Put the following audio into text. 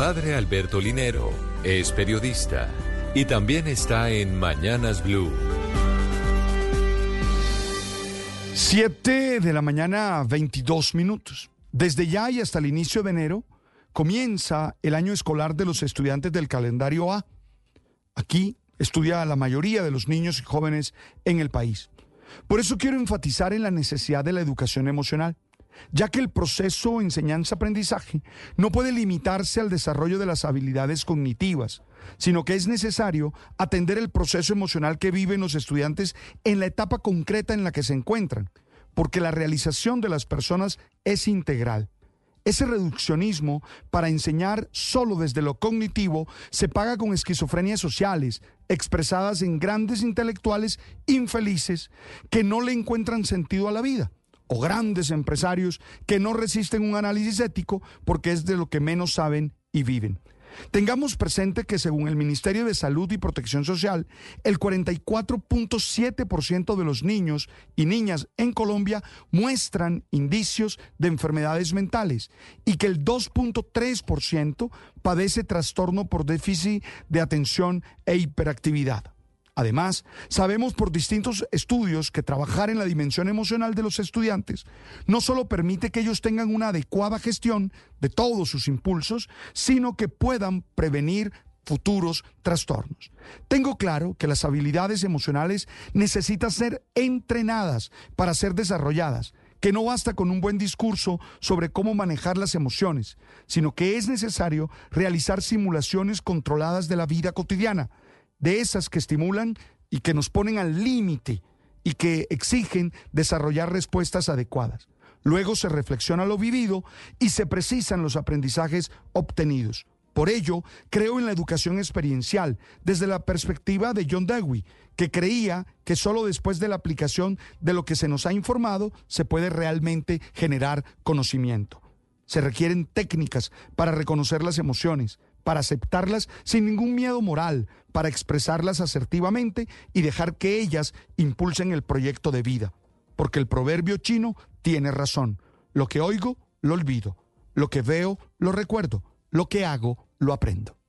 Padre Alberto Linero es periodista y también está en Mañanas Blue. 7 de la mañana, 22 minutos. Desde ya y hasta el inicio de enero comienza el año escolar de los estudiantes del calendario A. Aquí estudia la mayoría de los niños y jóvenes en el país. Por eso quiero enfatizar en la necesidad de la educación emocional, ya que el proceso enseñanza-aprendizaje no puede limitarse al desarrollo de las habilidades cognitivas, sino que es necesario atender el proceso emocional que viven los estudiantes en la etapa concreta en la que se encuentran, porque la realización de las personas es integral. Ese reduccionismo para enseñar solo desde lo cognitivo se paga con esquizofrenias sociales, expresadas en grandes intelectuales infelices que no le encuentran sentido a la vida, o grandes empresarios que no resisten un análisis ético porque es de lo que menos saben y viven. Tengamos presente que según el Ministerio de Salud y Protección Social, el 44.7% de los niños y niñas en Colombia muestran indicios de enfermedades mentales y que el 2.3% padece trastorno por déficit de atención e hiperactividad. Además, sabemos por distintos estudios que trabajar en la dimensión emocional de los estudiantes no solo permite que ellos tengan una adecuada gestión de todos sus impulsos, sino que puedan prevenir futuros trastornos. Tengo claro que las habilidades emocionales necesitan ser entrenadas para ser desarrolladas, que no basta con un buen discurso sobre cómo manejar las emociones, sino que es necesario realizar simulaciones controladas de la vida cotidiana de esas que estimulan y que nos ponen al límite y que exigen desarrollar respuestas adecuadas. Luego se reflexiona lo vivido y se precisan los aprendizajes obtenidos. Por ello, creo en la educación experiencial desde la perspectiva de John Dewey, que creía que solo después de la aplicación de lo que se nos ha informado se puede realmente generar conocimiento. Se requieren técnicas para reconocer las emociones, para aceptarlas sin ningún miedo moral, para expresarlas asertivamente y dejar que ellas impulsen el proyecto de vida. Porque el proverbio chino tiene razón. Lo que oigo, lo olvido. Lo que veo, lo recuerdo. Lo que hago, lo aprendo.